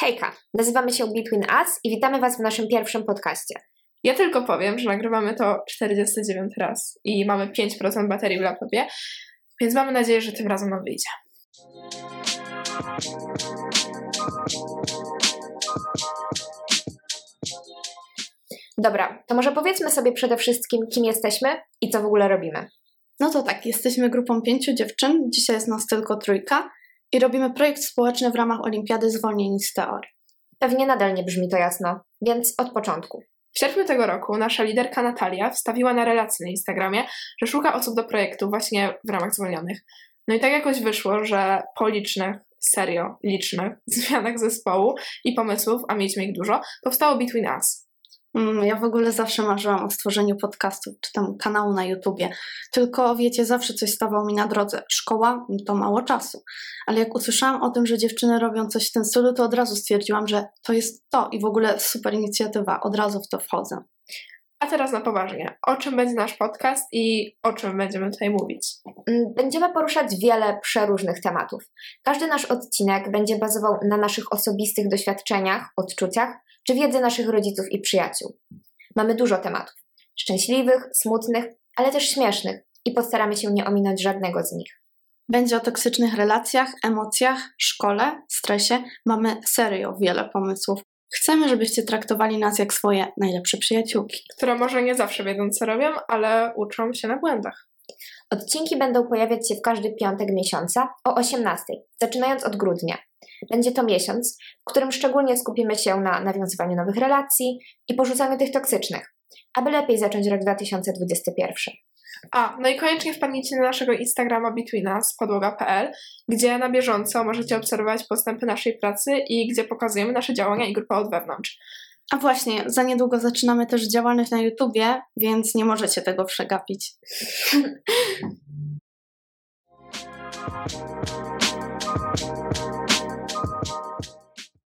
Hejka, nazywamy się Between Us i witamy Was w naszym pierwszym podcaście. Ja tylko powiem, że nagrywamy to 49 raz i mamy 5% baterii w laptopie, więc mamy nadzieję, że tym razem nam wyjdzie. Dobra, to może powiedzmy sobie przede wszystkim, kim jesteśmy i co w ogóle robimy. No to tak, jesteśmy grupą pięciu dziewczyn, dzisiaj jest nas tylko trójka i robimy projekt społeczny w ramach Olimpiady Zwolnień z Teorii. Pewnie nadal nie brzmi to jasno, więc od początku. W sierpniu tego roku nasza liderka Natalia wstawiła na relacji na Instagramie, że szuka osób do projektu właśnie w ramach zwolnionych. No i tak jakoś wyszło, że po licznych, serio licznych zmianach zespołu i pomysłów, a mieliśmy ich dużo, powstało Between Us. Mm, Ja w ogóle zawsze marzyłam o stworzeniu podcastu czy tam kanału na YouTubie. Tylko wiecie, zawsze coś stawało mi na drodze. Szkoła to mało czasu. Ale jak usłyszałam o tym, że dziewczyny robią coś w tym stylu, to od razu stwierdziłam, że to jest to i w ogóle super inicjatywa. Od razu w to wchodzę. A teraz na poważnie. O czym będzie nasz podcast i o czym będziemy tutaj mówić? Mm, Będziemy poruszać wiele przeróżnych tematów. Każdy nasz odcinek będzie bazował na naszych osobistych doświadczeniach, odczuciach czy wiedzy naszych rodziców i przyjaciół. Mamy dużo tematów. Szczęśliwych, smutnych, ale też śmiesznych i postaramy się nie ominąć żadnego z nich. Będzie o toksycznych relacjach, emocjach, szkole, stresie. Mamy serio wiele pomysłów. Chcemy, żebyście traktowali nas jak swoje najlepsze przyjaciółki. Które może nie zawsze wiedzą, co robią, ale uczą się na błędach. Odcinki będą pojawiać się w każdy piątek miesiąca o 18, zaczynając od grudnia. Będzie to miesiąc, w którym szczególnie skupimy się na nawiązywaniu nowych relacji i porzucaniu tych toksycznych, aby lepiej zacząć rok 2021. A, no i koniecznie wpadnijcie na naszego Instagrama Betweenus, podłoga.pl, gdzie na bieżąco możecie obserwować postępy naszej pracy i gdzie pokazujemy nasze działania i grupę od wewnątrz. A właśnie, za niedługo zaczynamy też działalność na YouTubie, więc nie możecie tego przegapić.